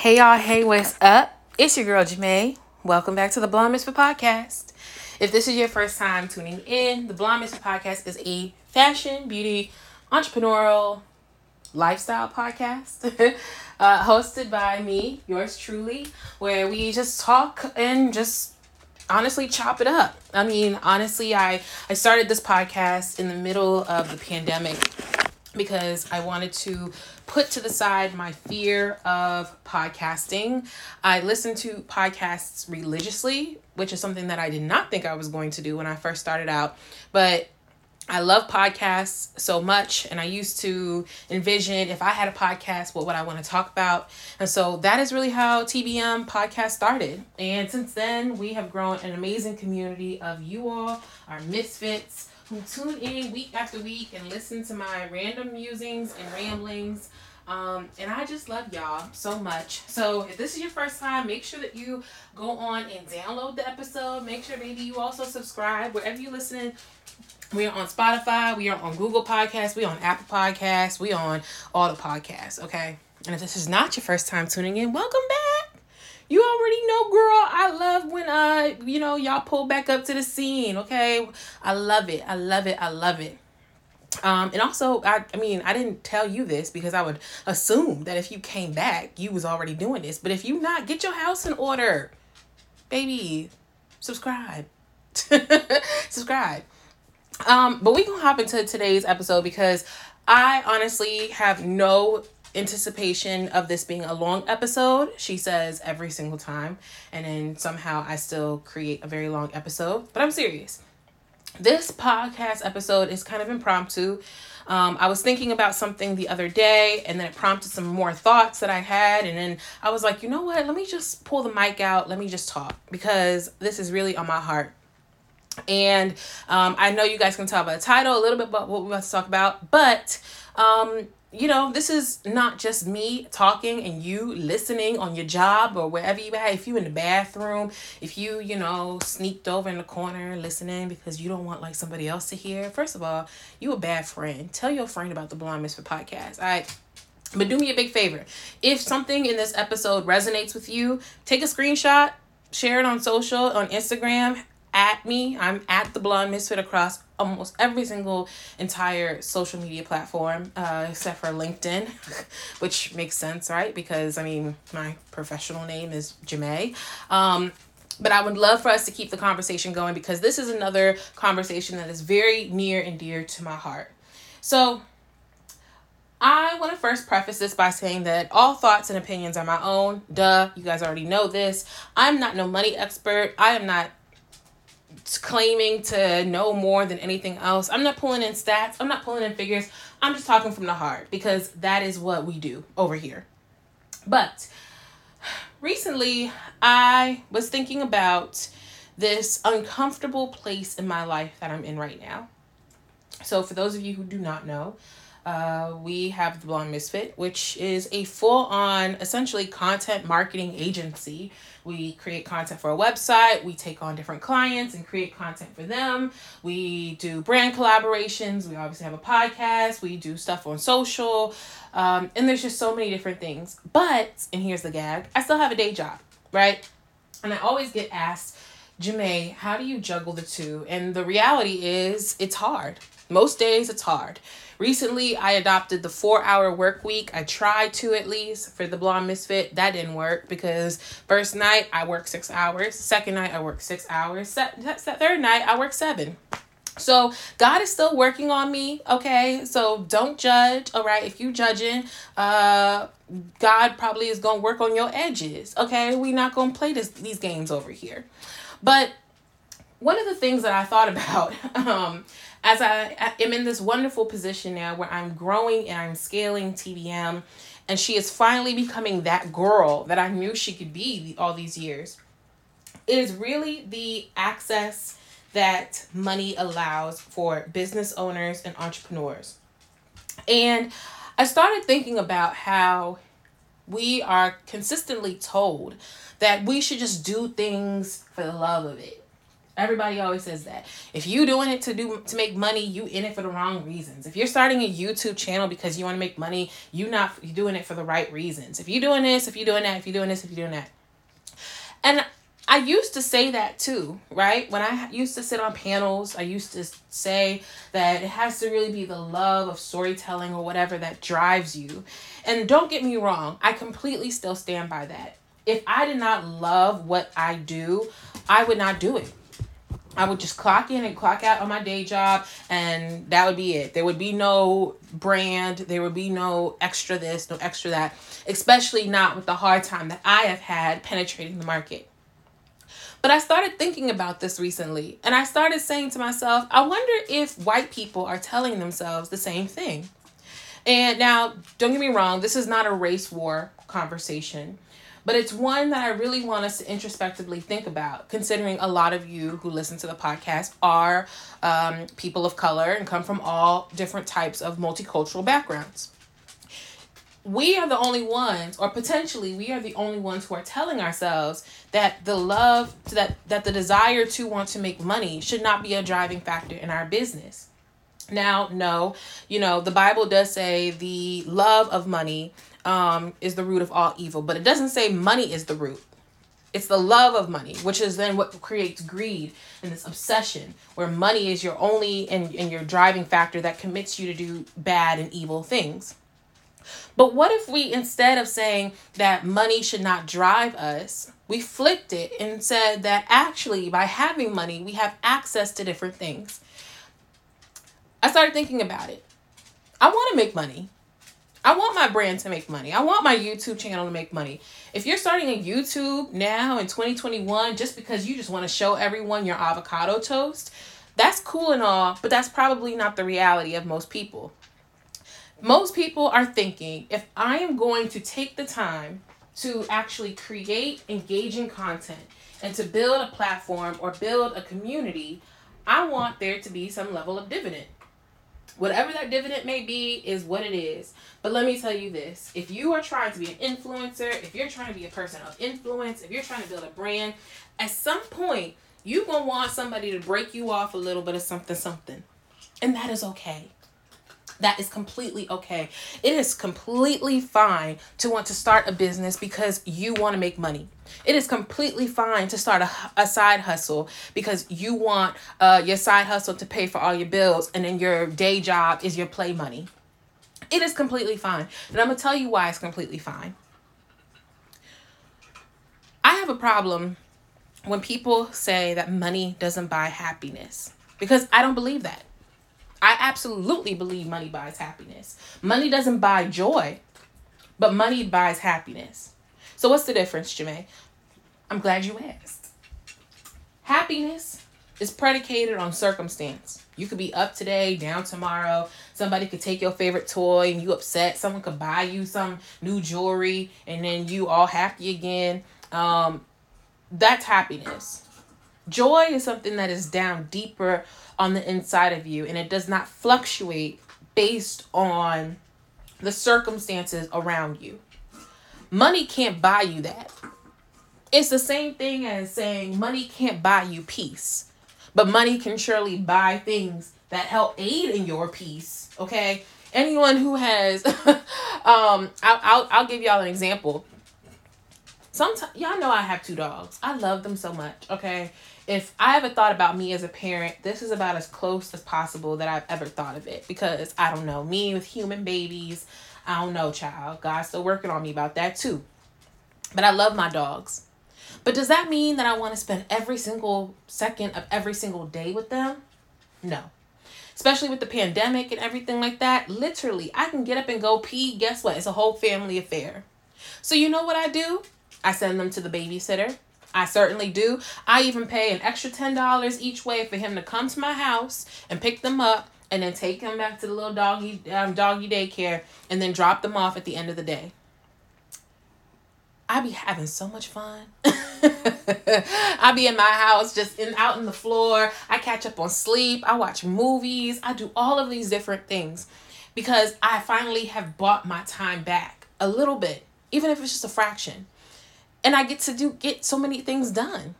Hey y'all, hey, what's up? It's your girl Jamé. Welcome back to the Blonde Misfit Podcast. If this is your first time tuning in, the Blonde Misfit Podcast is a fashion, beauty, entrepreneurial, lifestyle podcast uh, hosted by me, yours truly, where we just talk and just honestly chop it up. I mean, honestly, I I started this podcast in the middle of the pandemic because I wanted to put to the side my fear of podcasting. I listen to podcasts religiously, which is something that I did not think I was going to do when I first started out, but I love podcasts so much, and I used to envision if I had a podcast, what would I want to talk about? And so that is really how TBM podcast started. And since then, we have grown an amazing community of you all, our misfits, who tune in week after week and listen to my random musings and ramblings. Um, and I just love y'all so much. So if this is your first time, make sure that you go on and download the episode. Make sure maybe you also subscribe wherever you're listening. We are on Spotify. We are on Google Podcasts. We are on Apple Podcasts. We are on all the podcasts. Okay. And if this is not your first time tuning in, welcome back. You already know, girl. I love when uh, you know, y'all pull back up to the scene. Okay. I love it. I love it. I love it. Um, and also, I, I mean, I didn't tell you this because I would assume that if you came back, you was already doing this. But if you not, get your house in order, baby. Subscribe, subscribe. Um, but we can hop into today's episode because I honestly have no anticipation of this being a long episode. She says every single time, and then somehow I still create a very long episode. But I'm serious. This podcast episode is kind of impromptu. Um, I was thinking about something the other day, and then it prompted some more thoughts that I had. And then I was like, you know what? Let me just pull the mic out. Let me just talk because this is really on my heart. And um, I know you guys can tell by the title a little bit about what we're about to talk about, but um, you know, this is not just me talking and you listening on your job or wherever you at. If you in the bathroom, if you, you know, sneaked over in the corner listening because you don't want like somebody else to hear. First of all, you a bad friend. Tell your friend about the Blonde Misfit podcast. All right. But do me a big favor. If something in this episode resonates with you, take a screenshot, share it on social, on Instagram, at me. I'm at the Blonde Misfit across almost every single entire social media platform, uh, except for LinkedIn, which makes sense, right? Because I mean, my professional name is Jamé. Um, but I would love for us to keep the conversation going because this is another conversation that is very near and dear to my heart. So, I want to first preface this by saying that all thoughts and opinions are my own. Duh, you guys already know this. I'm not no money expert. I am not claiming to know more than anything else. I'm not pulling in stats, I'm not pulling in figures. I'm just talking from the heart because that is what we do over here. But recently, I was thinking about this uncomfortable place in my life that I'm in right now. So, for those of you who do not know, uh, we have the Blonde Misfit, which is a full on, essentially, content marketing agency. We create content for a website, we take on different clients and create content for them. We do brand collaborations, we obviously have a podcast, we do stuff on social, um, and there's just so many different things. But, and here's the gag I still have a day job, right? And I always get asked, Jamé, how do you juggle the two? And the reality is, it's hard. Most days, it's hard. Recently, I adopted the four hour work week. I tried to at least for the Blonde Misfit. That didn't work because first night I worked six hours, second night I worked six hours, se- se- third night I worked seven. So God is still working on me, okay? So don't judge, all right? If you judging, uh God probably is going to work on your edges, okay? We not going to play this these games over here. But one of the things that I thought about um as I am in this wonderful position now where I'm growing and I'm scaling TBM, and she is finally becoming that girl that I knew she could be all these years. It is really the access that money allows for business owners and entrepreneurs. And I started thinking about how we are consistently told that we should just do things for the love of it Everybody always says that. If you doing it to do to make money, you in it for the wrong reasons. If you're starting a YouTube channel because you want to make money, you not you doing it for the right reasons. If you're doing this, if you're doing that, if you're doing this, if you're doing that. And I used to say that too, right? When I used to sit on panels, I used to say that it has to really be the love of storytelling or whatever that drives you. And don't get me wrong, I completely still stand by that. If I did not love what I do, I would not do it. I would just clock in and clock out on my day job, and that would be it. There would be no brand, there would be no extra this, no extra that, especially not with the hard time that I have had penetrating the market. But I started thinking about this recently, and I started saying to myself, I wonder if white people are telling themselves the same thing. And now, don't get me wrong, this is not a race war conversation. But it's one that I really want us to introspectively think about, considering a lot of you who listen to the podcast are um, people of color and come from all different types of multicultural backgrounds. We are the only ones, or potentially we are the only ones who are telling ourselves that the love, that, that the desire to want to make money should not be a driving factor in our business. Now, no, you know, the Bible does say the love of money um, is the root of all evil, but it doesn't say money is the root. It's the love of money, which is then what creates greed and this obsession, where money is your only and, and your driving factor that commits you to do bad and evil things. But what if we, instead of saying that money should not drive us, we flipped it and said that actually, by having money, we have access to different things? I started thinking about it. I want to make money. I want my brand to make money. I want my YouTube channel to make money. If you're starting a YouTube now in 2021 just because you just want to show everyone your avocado toast, that's cool and all, but that's probably not the reality of most people. Most people are thinking if I am going to take the time to actually create engaging content and to build a platform or build a community, I want there to be some level of dividend. Whatever that dividend may be is what it is. But let me tell you this if you are trying to be an influencer, if you're trying to be a person of influence, if you're trying to build a brand, at some point, you're going to want somebody to break you off a little bit of something, something. And that is okay. That is completely okay. It is completely fine to want to start a business because you want to make money. It is completely fine to start a, a side hustle because you want uh, your side hustle to pay for all your bills and then your day job is your play money. It is completely fine. And I'm going to tell you why it's completely fine. I have a problem when people say that money doesn't buy happiness because I don't believe that. I absolutely believe money buys happiness. Money doesn't buy joy, but money buys happiness. So, what's the difference, Jamé? I'm glad you asked. Happiness is predicated on circumstance. You could be up today, down tomorrow. Somebody could take your favorite toy and you upset. Someone could buy you some new jewelry and then you all happy again. Um, that's happiness. Joy is something that is down deeper on the inside of you and it does not fluctuate based on the circumstances around you. Money can't buy you that. It's the same thing as saying money can't buy you peace, but money can surely buy things that help aid in your peace. Okay, anyone who has, um, I'll, I'll I'll give y'all an example. Sometimes y'all know I have two dogs. I love them so much. Okay, if I ever thought about me as a parent, this is about as close as possible that I've ever thought of it because I don't know me with human babies. I don't know, child. God's still working on me about that too. But I love my dogs. But does that mean that I want to spend every single second of every single day with them? No. Especially with the pandemic and everything like that. Literally, I can get up and go pee. Guess what? It's a whole family affair. So, you know what I do? I send them to the babysitter. I certainly do. I even pay an extra $10 each way for him to come to my house and pick them up and then take them back to the little doggy um, doggy daycare and then drop them off at the end of the day. I be having so much fun. I be in my house just in out in the floor. I catch up on sleep. I watch movies. I do all of these different things because I finally have bought my time back a little bit, even if it's just a fraction and I get to do get so many things done.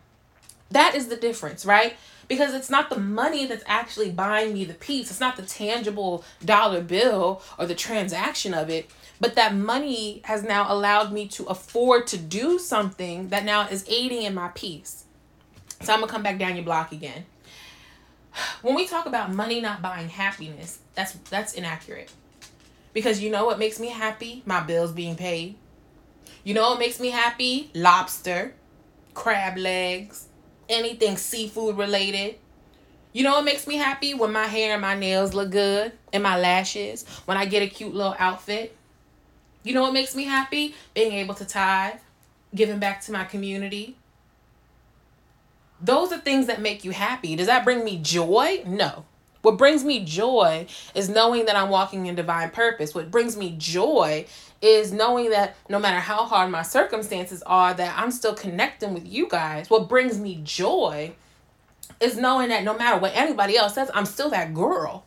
That is the difference, right? because it's not the money that's actually buying me the peace. It's not the tangible dollar bill or the transaction of it, but that money has now allowed me to afford to do something that now is aiding in my peace. So I'm gonna come back down your block again. When we talk about money not buying happiness, that's that's inaccurate. Because you know what makes me happy? My bills being paid. You know what makes me happy? Lobster, crab legs, anything seafood related. You know what makes me happy? When my hair and my nails look good and my lashes, when I get a cute little outfit. You know what makes me happy? Being able to tithe, giving back to my community. Those are things that make you happy. Does that bring me joy? No. What brings me joy is knowing that I'm walking in divine purpose. What brings me joy is knowing that no matter how hard my circumstances are, that I'm still connecting with you guys. What brings me joy is knowing that no matter what anybody else says, I'm still that girl.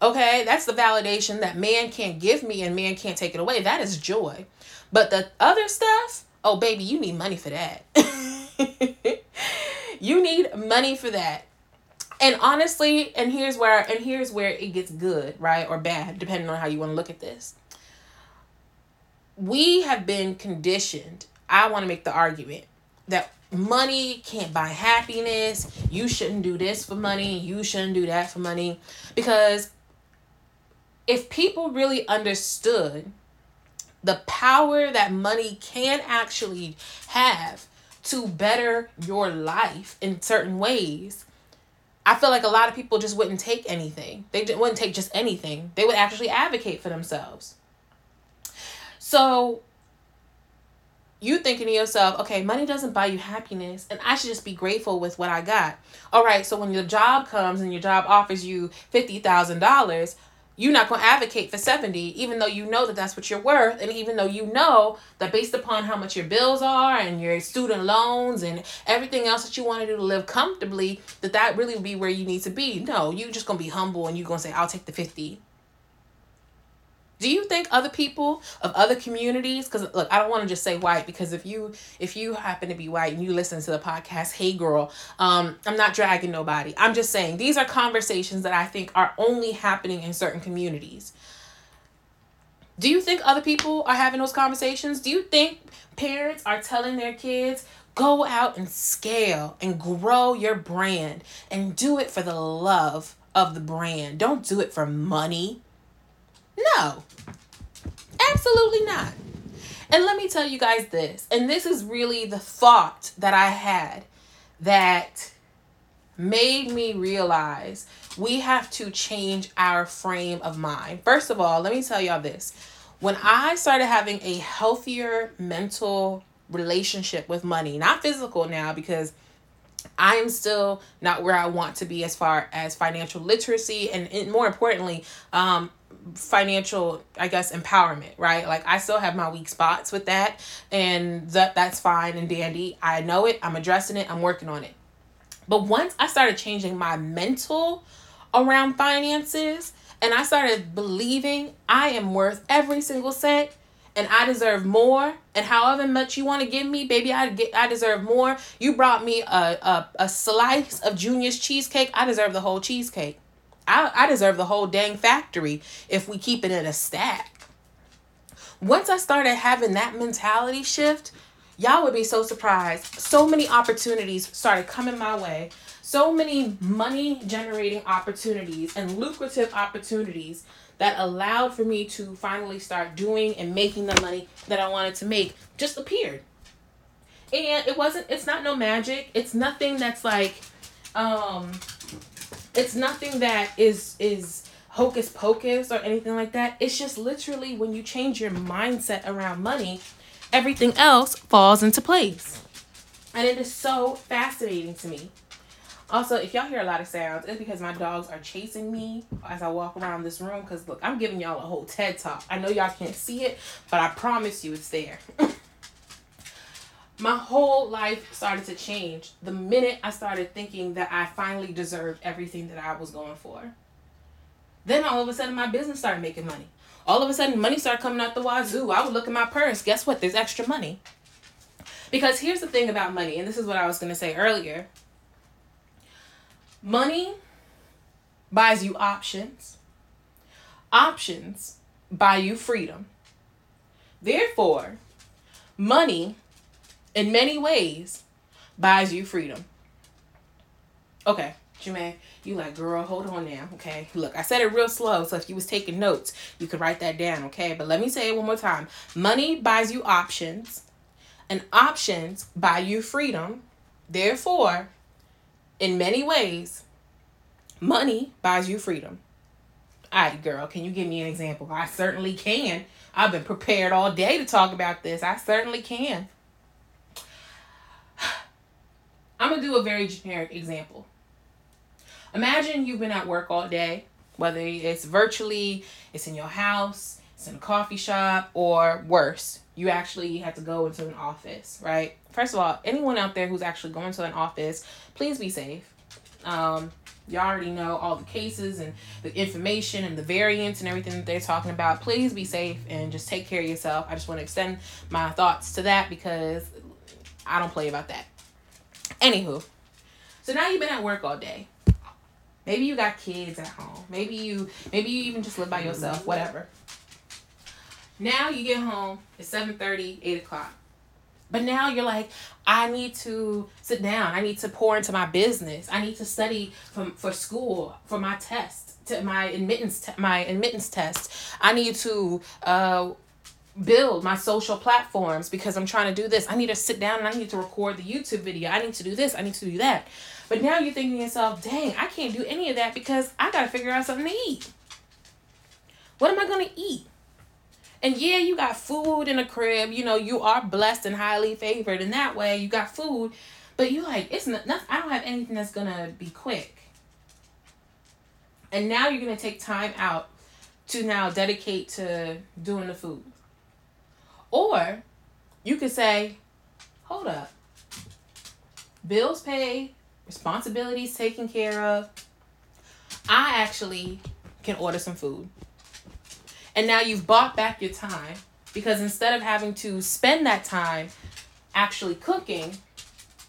Okay, that's the validation that man can't give me and man can't take it away. That is joy. But the other stuff, oh baby, you need money for that. you need money for that and honestly and here's where and here's where it gets good right or bad depending on how you want to look at this we have been conditioned i want to make the argument that money can't buy happiness you shouldn't do this for money you shouldn't do that for money because if people really understood the power that money can actually have to better your life in certain ways I feel like a lot of people just wouldn't take anything. They wouldn't take just anything. They would actually advocate for themselves. So you thinking to yourself, okay, money doesn't buy you happiness, and I should just be grateful with what I got. All right, so when your job comes and your job offers you fifty thousand dollars, you're not going to advocate for 70 even though you know that that's what you're worth and even though you know that based upon how much your bills are and your student loans and everything else that you want to do to live comfortably that that really would be where you need to be no you're just going to be humble and you're going to say i'll take the 50 do you think other people of other communities because look i don't want to just say white because if you if you happen to be white and you listen to the podcast hey girl um i'm not dragging nobody. I'm just saying these are conversations that i think are only happening in certain communities. Do you think other people are having those conversations? Do you think parents are telling their kids go out and scale and grow your brand and do it for the love of the brand. Don't do it for money no, absolutely not. And let me tell you guys this, and this is really the thought that I had that made me realize we have to change our frame of mind. First of all, let me tell y'all this. When I started having a healthier mental relationship with money, not physical now, because I am still not where I want to be as far as financial literacy and, and more importantly, um, financial i guess empowerment right like i still have my weak spots with that and that that's fine and dandy i know it i'm addressing it i'm working on it but once i started changing my mental around finances and i started believing i am worth every single cent and I deserve more. And however much you want to give me, baby, I get I deserve more. You brought me a, a, a slice of Junior's cheesecake. I deserve the whole cheesecake. I, I deserve the whole dang factory if we keep it in a stack. Once I started having that mentality shift, y'all would be so surprised. So many opportunities started coming my way. So many money generating opportunities and lucrative opportunities that allowed for me to finally start doing and making the money that I wanted to make just appeared. And it wasn't it's not no magic. It's nothing that's like um it's nothing that is is hocus pocus or anything like that. It's just literally when you change your mindset around money, everything else falls into place. And it is so fascinating to me. Also, if y'all hear a lot of sounds, it's because my dogs are chasing me as I walk around this room. Because look, I'm giving y'all a whole TED talk. I know y'all can't see it, but I promise you it's there. my whole life started to change the minute I started thinking that I finally deserved everything that I was going for. Then all of a sudden, my business started making money. All of a sudden, money started coming out the wazoo. I would look at my purse. Guess what? There's extra money. Because here's the thing about money, and this is what I was going to say earlier. Money buys you options. Options buy you freedom. Therefore, money in many ways buys you freedom. Okay, Jamé, you like, girl, hold on now, okay? Look, I said it real slow, so if you was taking notes, you could write that down, okay? But let me say it one more time. Money buys you options, and options buy you freedom. Therefore, in many ways, money buys you freedom. All right, girl, can you give me an example? I certainly can. I've been prepared all day to talk about this. I certainly can. I'm to do a very generic example. Imagine you've been at work all day, whether it's virtually, it's in your house, it's in a coffee shop, or worse, you actually had to go into an office, right? First of all, anyone out there who's actually going to an office, please be safe. Um, you already know all the cases and the information and the variants and everything that they're talking about. Please be safe and just take care of yourself. I just want to extend my thoughts to that because I don't play about that. Anywho, so now you've been at work all day. Maybe you got kids at home. Maybe you maybe you even just live by yourself, whatever. Now you get home, it's 7 30, 8 o'clock. But now you're like, I need to sit down. I need to pour into my business. I need to study from for school for my test, to my admittance te- my admittance test. I need to uh, build my social platforms because I'm trying to do this. I need to sit down and I need to record the YouTube video. I need to do this. I need to do that. But now you're thinking to yourself, dang, I can't do any of that because I got to figure out something to eat. What am I going to eat? And yeah, you got food in a crib. You know, you are blessed and highly favored in that way. You got food. But you like, it's not, not I don't have anything that's going to be quick. And now you're going to take time out to now dedicate to doing the food. Or you could say, hold up. Bills paid, responsibilities taken care of. I actually can order some food. And now you've bought back your time because instead of having to spend that time actually cooking,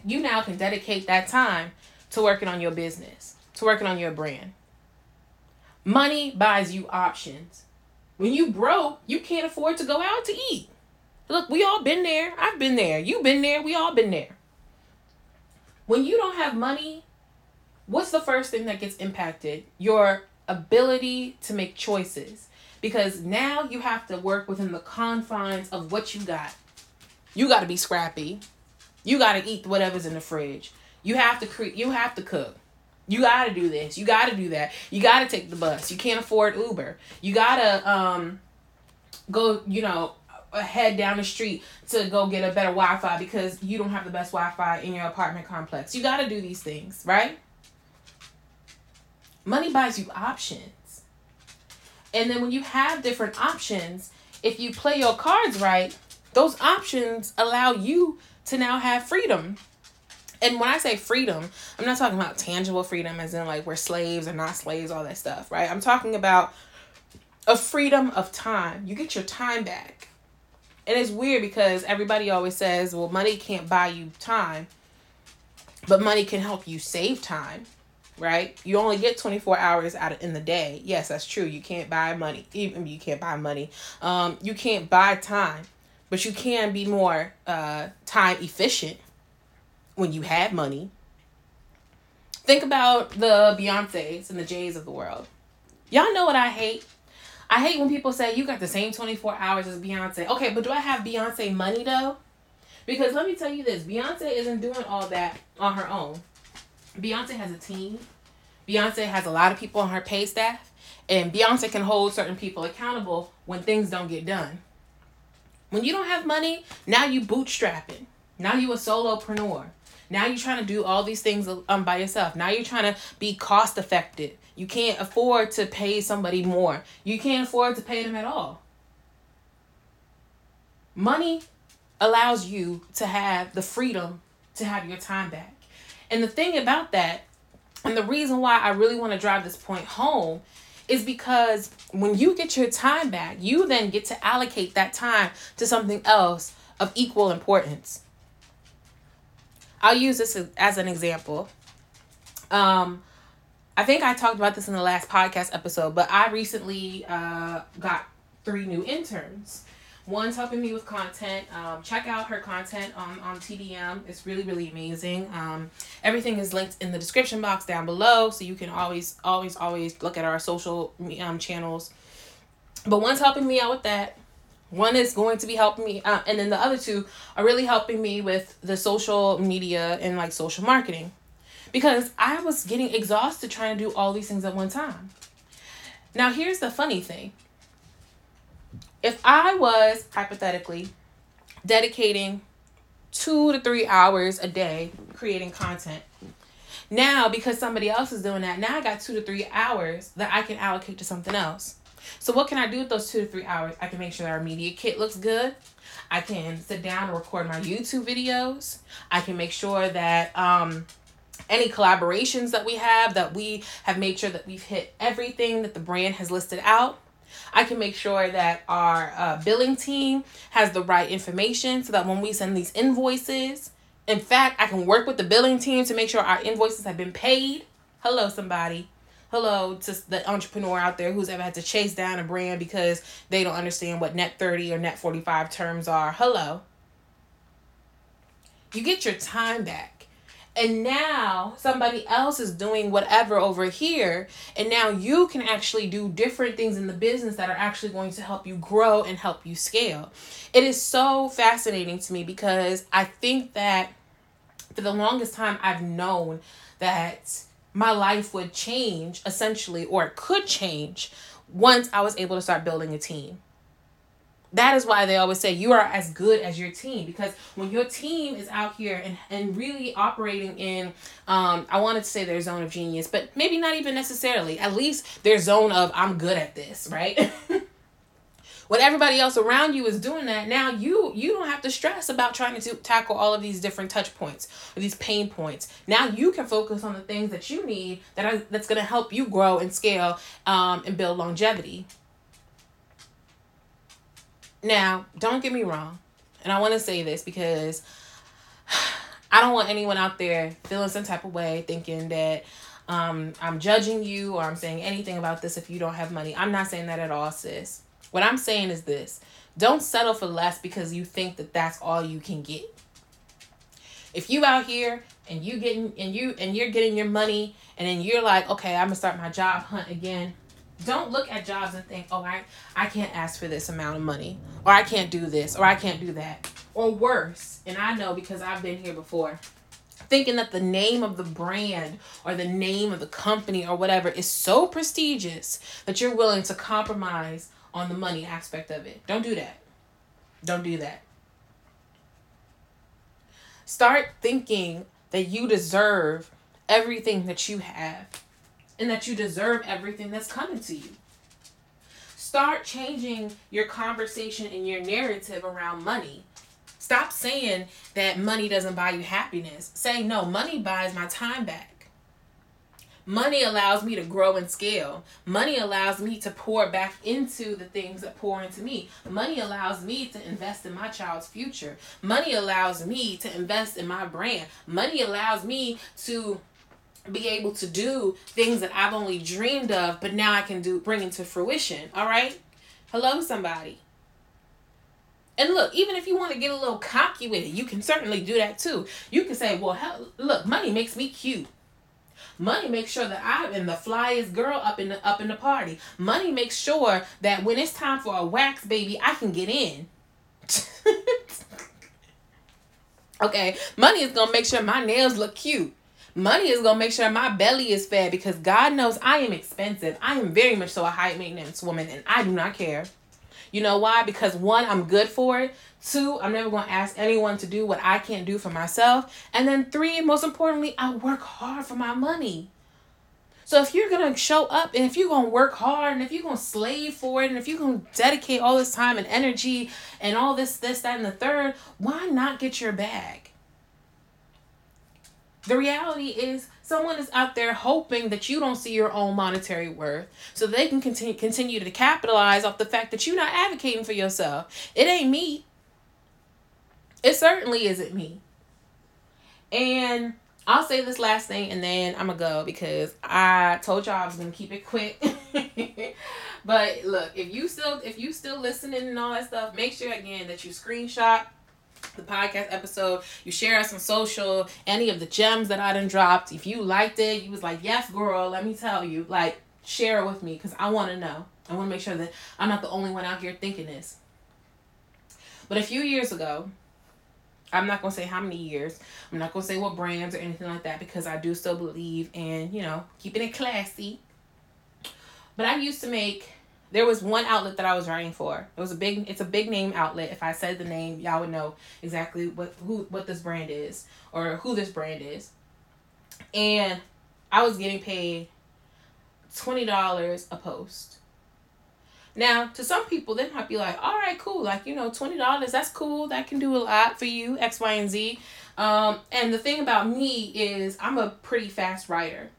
you now can dedicate that time to working on your business, to working on your brand. Money buys you options. When you broke, you can't afford to go out to eat. Look, we all been there. I've been there. You've been there. We all been there when you don't have money, what's the first thing that gets impacted? Your ability to make choices. Because now you have to work within the confines of what you got. You got to be scrappy. You got to eat whatever's in the fridge. You have to cre- you have to cook. You got to do this. You got to do that. You got to take the bus. You can't afford Uber. You got to um go, you know, head down the street to go get a better Wi-Fi because you don't have the best Wi-Fi in your apartment complex. You got to do these things, right? Money buys you options. And then when you have different options, if you play your cards right, those options allow you to now have freedom. And when I say freedom, I'm not talking about tangible freedom as in like we're slaves or not slaves, all that stuff, right? I'm talking about a freedom of time. You get your time back and it's weird because everybody always says, well, money can't buy you time, but money can help you save time, right? You only get 24 hours out of, in the day. Yes, that's true. You can't buy money. Even you can't buy money. Um, you can't buy time, but you can be more uh, time efficient when you have money. Think about the Beyonces and the Jays of the world. Y'all know what I hate? I hate when people say you got the same 24 hours as Beyonce. Okay, but do I have Beyonce money though? Because let me tell you this Beyonce isn't doing all that on her own. Beyonce has a team, Beyonce has a lot of people on her pay staff, and Beyonce can hold certain people accountable when things don't get done. When you don't have money, now you bootstrapping. Now you a solopreneur. Now you're trying to do all these things um, by yourself. Now you're trying to be cost effective. You can't afford to pay somebody more. You can't afford to pay them at all. Money allows you to have the freedom to have your time back. And the thing about that, and the reason why I really want to drive this point home, is because when you get your time back, you then get to allocate that time to something else of equal importance. I'll use this as an example. Um, I think I talked about this in the last podcast episode, but I recently uh, got three new interns. One's helping me with content. Um, check out her content on, on TBM. It's really, really amazing. Um, everything is linked in the description box down below, so you can always, always, always look at our social um, channels. But one's helping me out with that. One is going to be helping me, uh, and then the other two are really helping me with the social media and like social marketing because I was getting exhausted trying to do all these things at one time. Now, here's the funny thing if I was hypothetically dedicating two to three hours a day creating content, now because somebody else is doing that, now I got two to three hours that I can allocate to something else. So, what can I do with those two to three hours? I can make sure that our media kit looks good. I can sit down and record my YouTube videos. I can make sure that um, any collaborations that we have that we have made sure that we've hit everything that the brand has listed out. I can make sure that our uh, billing team has the right information so that when we send these invoices in fact i can work with the billing team to make sure our invoices have been paid. Hello somebody. Hello to the entrepreneur out there who's ever had to chase down a brand because they don't understand what net 30 or net 45 terms are. Hello. You get your time back and now somebody else is doing whatever over here and now you can actually do different things in the business that are actually going to help you grow and help you scale. It is so fascinating to me because i think that for the longest time i've known that my life would change essentially or could change once i was able to start building a team that is why they always say you are as good as your team because when your team is out here and, and really operating in um, i wanted to say their zone of genius but maybe not even necessarily. At least their zone of i'm good at this right? When everybody else around you is doing that now you you don't have to stress about trying to tackle all of these different touch points or these pain points. Now you can focus on the things that you need that are that's going to help you grow and scale um, and build longevity now, don't get me wrong, and I want to say this because I don't want anyone out there feeling some type of way thinking that um, I'm judging you or I'm saying anything about this if you don't have money. I'm not saying that at all, sis. What I'm saying is this don't settle for less because you think that that's all you can get. If you out here and you getting and you and you're getting your money and then you're like, okay, I'm gonna start my job hunt again don't look at jobs and think, oh, I, I can't ask for this amount of money, or I can't do this, or I can't do that. Or worse, and I know because I've been here before, thinking that the name of the brand or the name of the company or whatever is so prestigious that you're willing to compromise on the money aspect of it. Don't do that. Don't do that. Start thinking that you deserve everything that you have and that you deserve everything that's coming to you. Start changing your conversation and your narrative around money. Stop saying that money doesn't buy you happiness. Say, no, money buys my time back. Money allows me to grow and scale. Money allows me to pour back into the things that pour into me. Money allows me to invest in my child's future. Money allows me to invest in my brand. Money allows me to be able to do things that I've only dreamed of, but now I can do bring into fruition. All right? Hello, somebody. And look, even if you want to get a little cocky with it, you can certainly do that too. You can say, "Well, hell, look, money makes me cute. Money makes sure that I am the flyest girl up in the up in the party. Money makes sure that when it's time for a wax baby, I can get in." okay, money is gonna make sure my nails look cute. Money is gonna make sure my belly is fed because God knows I am expensive. I am very much so a high maintenance woman and I do not care. You know why? Because one, I'm good for it. Two, I'm never going to ask anyone to do what I can't do for myself. And then three, most importantly, I work hard for my money. So if you're going to show up and if you're going to work hard and if you're going to slave for it and if you're going to dedicate all this time and energy and all this, this, that, and the third, why not get your bag? The reality is someone is out there hoping that you don't see your own monetary worth so they can continue continue to capitalize off the fact that you're not advocating for yourself. It ain't me. It certainly isn't me. And I'll say this last thing and then I'm gonna go because I told y'all I was gonna keep it quick. but look, if you still if you still listening and all that stuff, make sure again that you screenshot the podcast episode. You share us on social, any of the gems that I done dropped. If you liked it, you was like, yes, girl, let me tell you. Like, share it with me because I want to know. I want to make sure that I'm not the only one out here thinking this. But a few years ago, I'm not gonna say how many years. I'm not gonna say what brands or anything like that because I do still believe in you know keeping it classy. But I used to make. There was one outlet that I was writing for. It was a big. It's a big name outlet. If I said the name, y'all would know exactly what who what this brand is or who this brand is. And I was getting paid twenty dollars a post. Now, to some people, they might be like, all right, cool. Like, you know, $20, that's cool. That can do a lot for you, X, Y, and Z. Um, and the thing about me is I'm a pretty fast writer.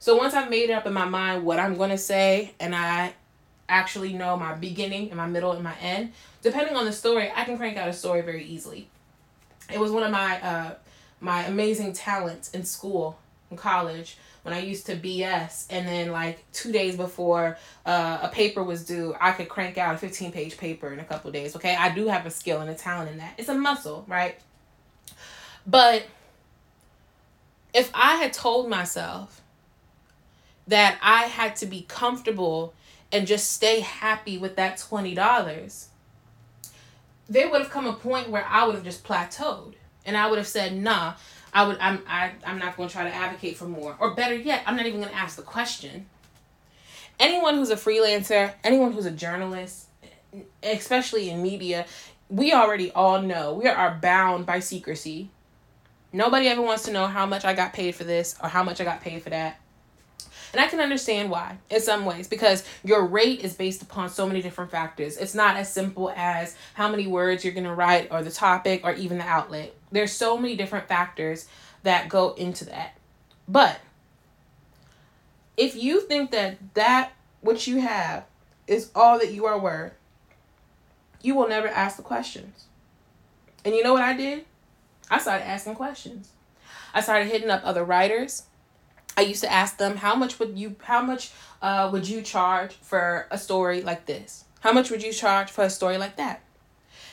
So once I've made it up in my mind what I'm going to say and I actually know my beginning and my middle and my end, depending on the story, I can crank out a story very easily. It was one of my uh, my amazing talents in school, in college when I used to BS, and then like two days before uh, a paper was due, I could crank out a 15 page paper in a couple days. Okay, I do have a skill and a talent in that. It's a muscle, right? But if I had told myself that I had to be comfortable and just stay happy with that $20, there would have come a point where I would have just plateaued and I would have said, nah, I would I'm I, I'm not going to try to advocate for more. Or better yet, I'm not even going to ask the question. Anyone who's a freelancer, anyone who's a journalist, especially in media, we already all know we are bound by secrecy. Nobody ever wants to know how much I got paid for this or how much I got paid for that. And I can understand why in some ways because your rate is based upon so many different factors. It's not as simple as how many words you're going to write or the topic or even the outlet. There's so many different factors that go into that. But if you think that that what you have is all that you are worth, you will never ask the questions. And you know what I did? I started asking questions. I started hitting up other writers. I used to ask them how much would you how much uh, would you charge for a story like this? How much would you charge for a story like that?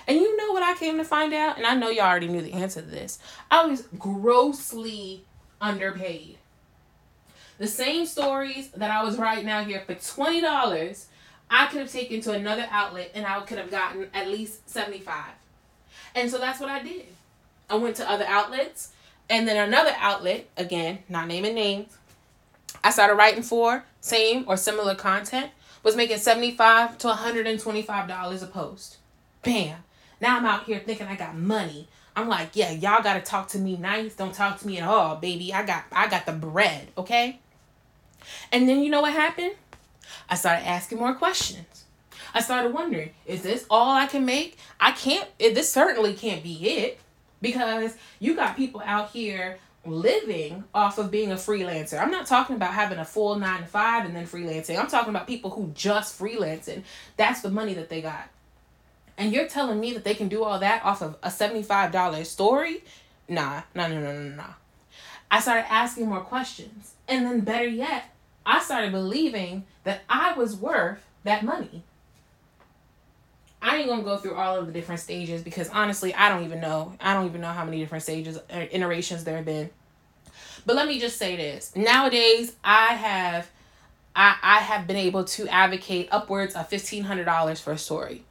And you know what I came to find out? And I know y'all already knew the answer to this. I was grossly underpaid. The same stories that I was writing out here for $20, I could have taken to another outlet and I could have gotten at least 75 And so that's what I did. I went to other outlets and then another outlet, again, not naming names, I started writing for same or similar content, was making 75 to $125 a post. Bam. Now I'm out here thinking I got money. I'm like, yeah, y'all gotta talk to me nice. Don't talk to me at all, baby. I got I got the bread, okay? And then you know what happened? I started asking more questions. I started wondering, is this all I can make? I can't, this certainly can't be it because you got people out here living off of being a freelancer. I'm not talking about having a full nine to five and then freelancing. I'm talking about people who just freelancing. That's the money that they got. And you're telling me that they can do all that off of a $75 story? Nah, no, no, no, no, no. I started asking more questions. And then, better yet, I started believing that I was worth that money. I ain't gonna go through all of the different stages because honestly, I don't even know. I don't even know how many different stages or uh, iterations there have been. But let me just say this. Nowadays, I have I, I have been able to advocate upwards of fifteen hundred dollars for a story.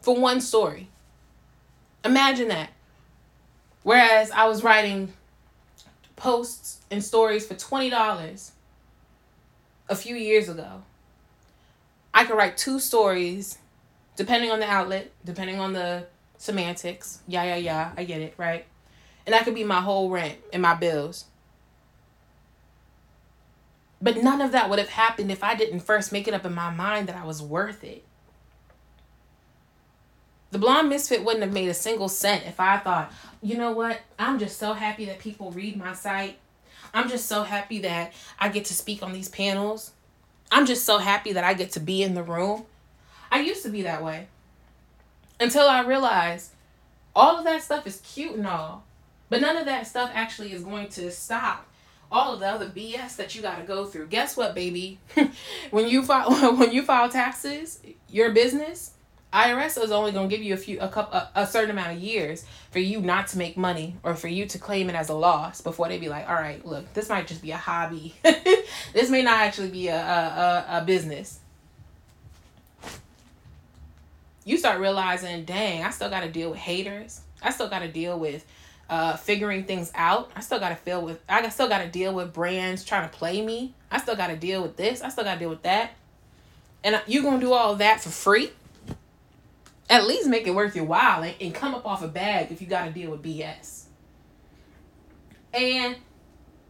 For one story. Imagine that. Whereas I was writing posts and stories for twenty dollars a few years ago. I could write two stories depending on the outlet, depending on the semantics. Yeah, yeah, yeah. I get it, right? And that could be my whole rent and my bills. But none of that would have happened if I didn't first make it up in my mind that I was worth it. The Blonde Misfit wouldn't have made a single cent if I thought, you know what? I'm just so happy that people read my site. I'm just so happy that I get to speak on these panels. I'm just so happy that I get to be in the room. I used to be that way. Until I realized all of that stuff is cute and all. But none of that stuff actually is going to stop all of the other BS that you got to go through. Guess what, baby? when you file when you file taxes, your business, IRS is only going to give you a few a couple a, a, certain amount of years for you not to make money or for you to claim it as a loss before they be like, "All right, look, this might just be a hobby. this may not actually be a, a, a, a business." You start realizing, "Dang, I still got to deal with haters. I still got to deal with uh, figuring things out. I still gotta feel with I still gotta deal with brands trying to play me. I still gotta deal with this. I still gotta deal with that. And you're gonna do all that for free? At least make it worth your while and, and come up off a bag if you gotta deal with BS. And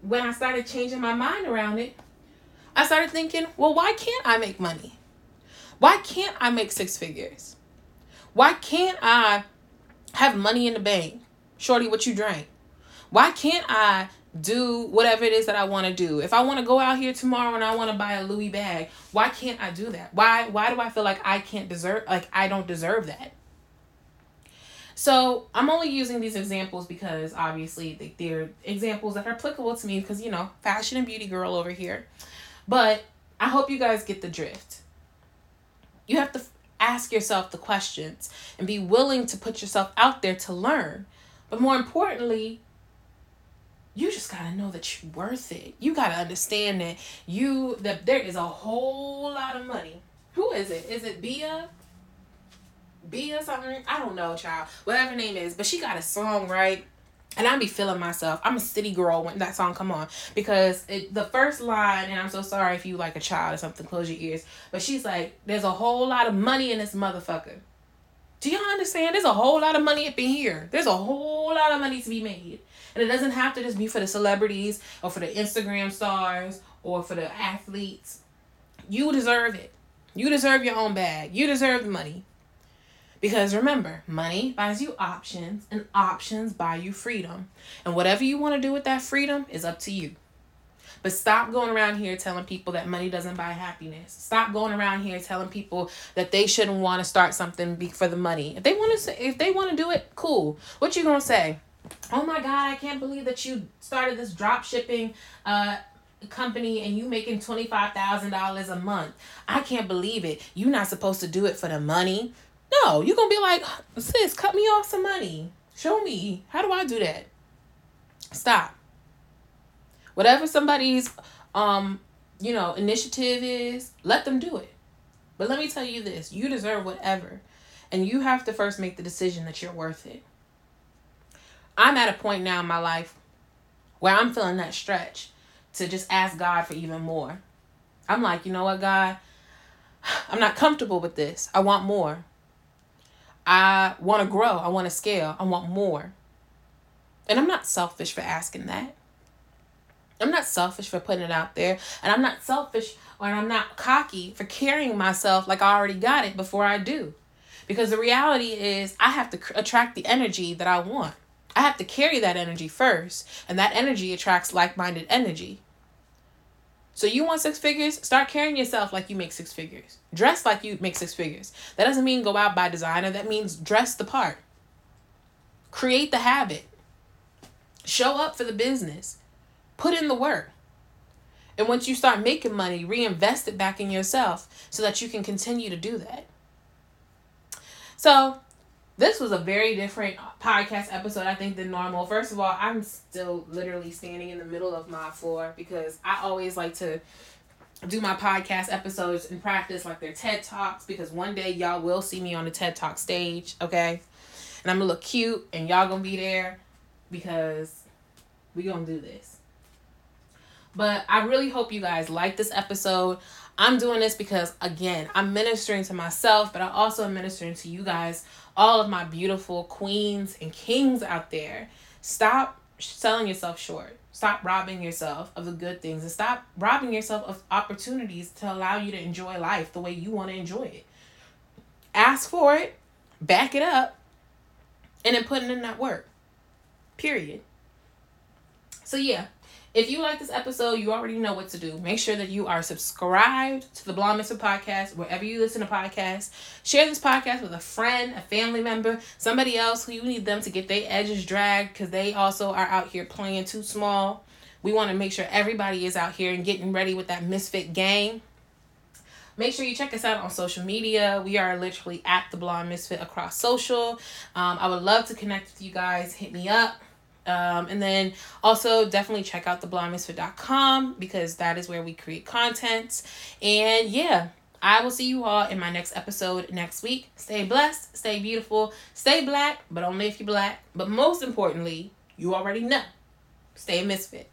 when I started changing my mind around it, I started thinking, well, why can't I make money? Why can't I make six figures? Why can't I have money in the bank? Shorty, what you drank? Why can't I do whatever it is that I want to do? If I want to go out here tomorrow and I want to buy a Louis bag, why can't I do that? Why why do I feel like I can't deserve like I don't deserve that? So I'm only using these examples because obviously they're examples that are applicable to me because you know fashion and beauty girl over here. But I hope you guys get the drift. You have to ask yourself the questions and be willing to put yourself out there to learn. But more importantly, you just gotta know that you're worth it. You gotta understand that you that there is a whole lot of money. Who is it? Is it Bia? Bia something? I don't know, child. Whatever name is, but she got a song right. And I be feeling myself. I'm a city girl when that song come on because it, the first line, and I'm so sorry if you like a child or something. Close your ears. But she's like, "There's a whole lot of money in this motherfucker." Do y'all understand? There's a whole lot of money up in here. There's a whole lot of money to be made. And it doesn't have to just be for the celebrities or for the Instagram stars or for the athletes. You deserve it. You deserve your own bag. You deserve the money. Because remember, money buys you options and options buy you freedom. And whatever you want to do with that freedom is up to you. But stop going around here telling people that money doesn't buy happiness. Stop going around here telling people that they shouldn't want to start something for the money. If they want to, if they want to do it, cool. What you gonna say? Oh my God, I can't believe that you started this drop shipping uh, company and you making twenty five thousand dollars a month. I can't believe it. You're not supposed to do it for the money. No, you're gonna be like, sis, cut me off some money. Show me. How do I do that? Stop. Whatever somebody's um, you know, initiative is, let them do it. But let me tell you this, you deserve whatever. And you have to first make the decision that you're worth it. I'm at a point now in my life where I'm feeling that stretch to just ask God for even more. I'm like, you know what, God? I'm not comfortable with this. I want more. I want to grow. I want to scale. I want more. And I'm not selfish for asking that. I'm not selfish for putting it out there. And I'm not selfish or I'm not cocky for carrying myself like I already got it before I do. Because the reality is, I have to attract the energy that I want. I have to carry that energy first. And that energy attracts like minded energy. So you want six figures? Start carrying yourself like you make six figures. Dress like you make six figures. That doesn't mean go out by designer. That means dress the part. Create the habit. Show up for the business. Put in the work. And once you start making money, reinvest it back in yourself so that you can continue to do that. So, this was a very different podcast episode, I think, than normal. First of all, I'm still literally standing in the middle of my floor because I always like to do my podcast episodes in practice like they're TED Talks because one day y'all will see me on the TED Talk stage, okay? And I'm gonna look cute and y'all gonna be there because we gonna do this. But I really hope you guys like this episode. I'm doing this because, again, I'm ministering to myself, but I also am ministering to you guys, all of my beautiful queens and kings out there. Stop selling yourself short. Stop robbing yourself of the good things and stop robbing yourself of opportunities to allow you to enjoy life the way you want to enjoy it. Ask for it, back it up, and then put in that work. Period. So, yeah, if you like this episode, you already know what to do. Make sure that you are subscribed to the Blonde Misfit podcast, wherever you listen to podcasts. Share this podcast with a friend, a family member, somebody else who you need them to get their edges dragged because they also are out here playing too small. We want to make sure everybody is out here and getting ready with that misfit game. Make sure you check us out on social media. We are literally at the Blonde Misfit across social. Um, I would love to connect with you guys. Hit me up. Um, and then also definitely check out theblondemisfit.com because that is where we create content. And yeah, I will see you all in my next episode next week. Stay blessed, stay beautiful, stay black, but only if you're black. But most importantly, you already know, stay a misfit.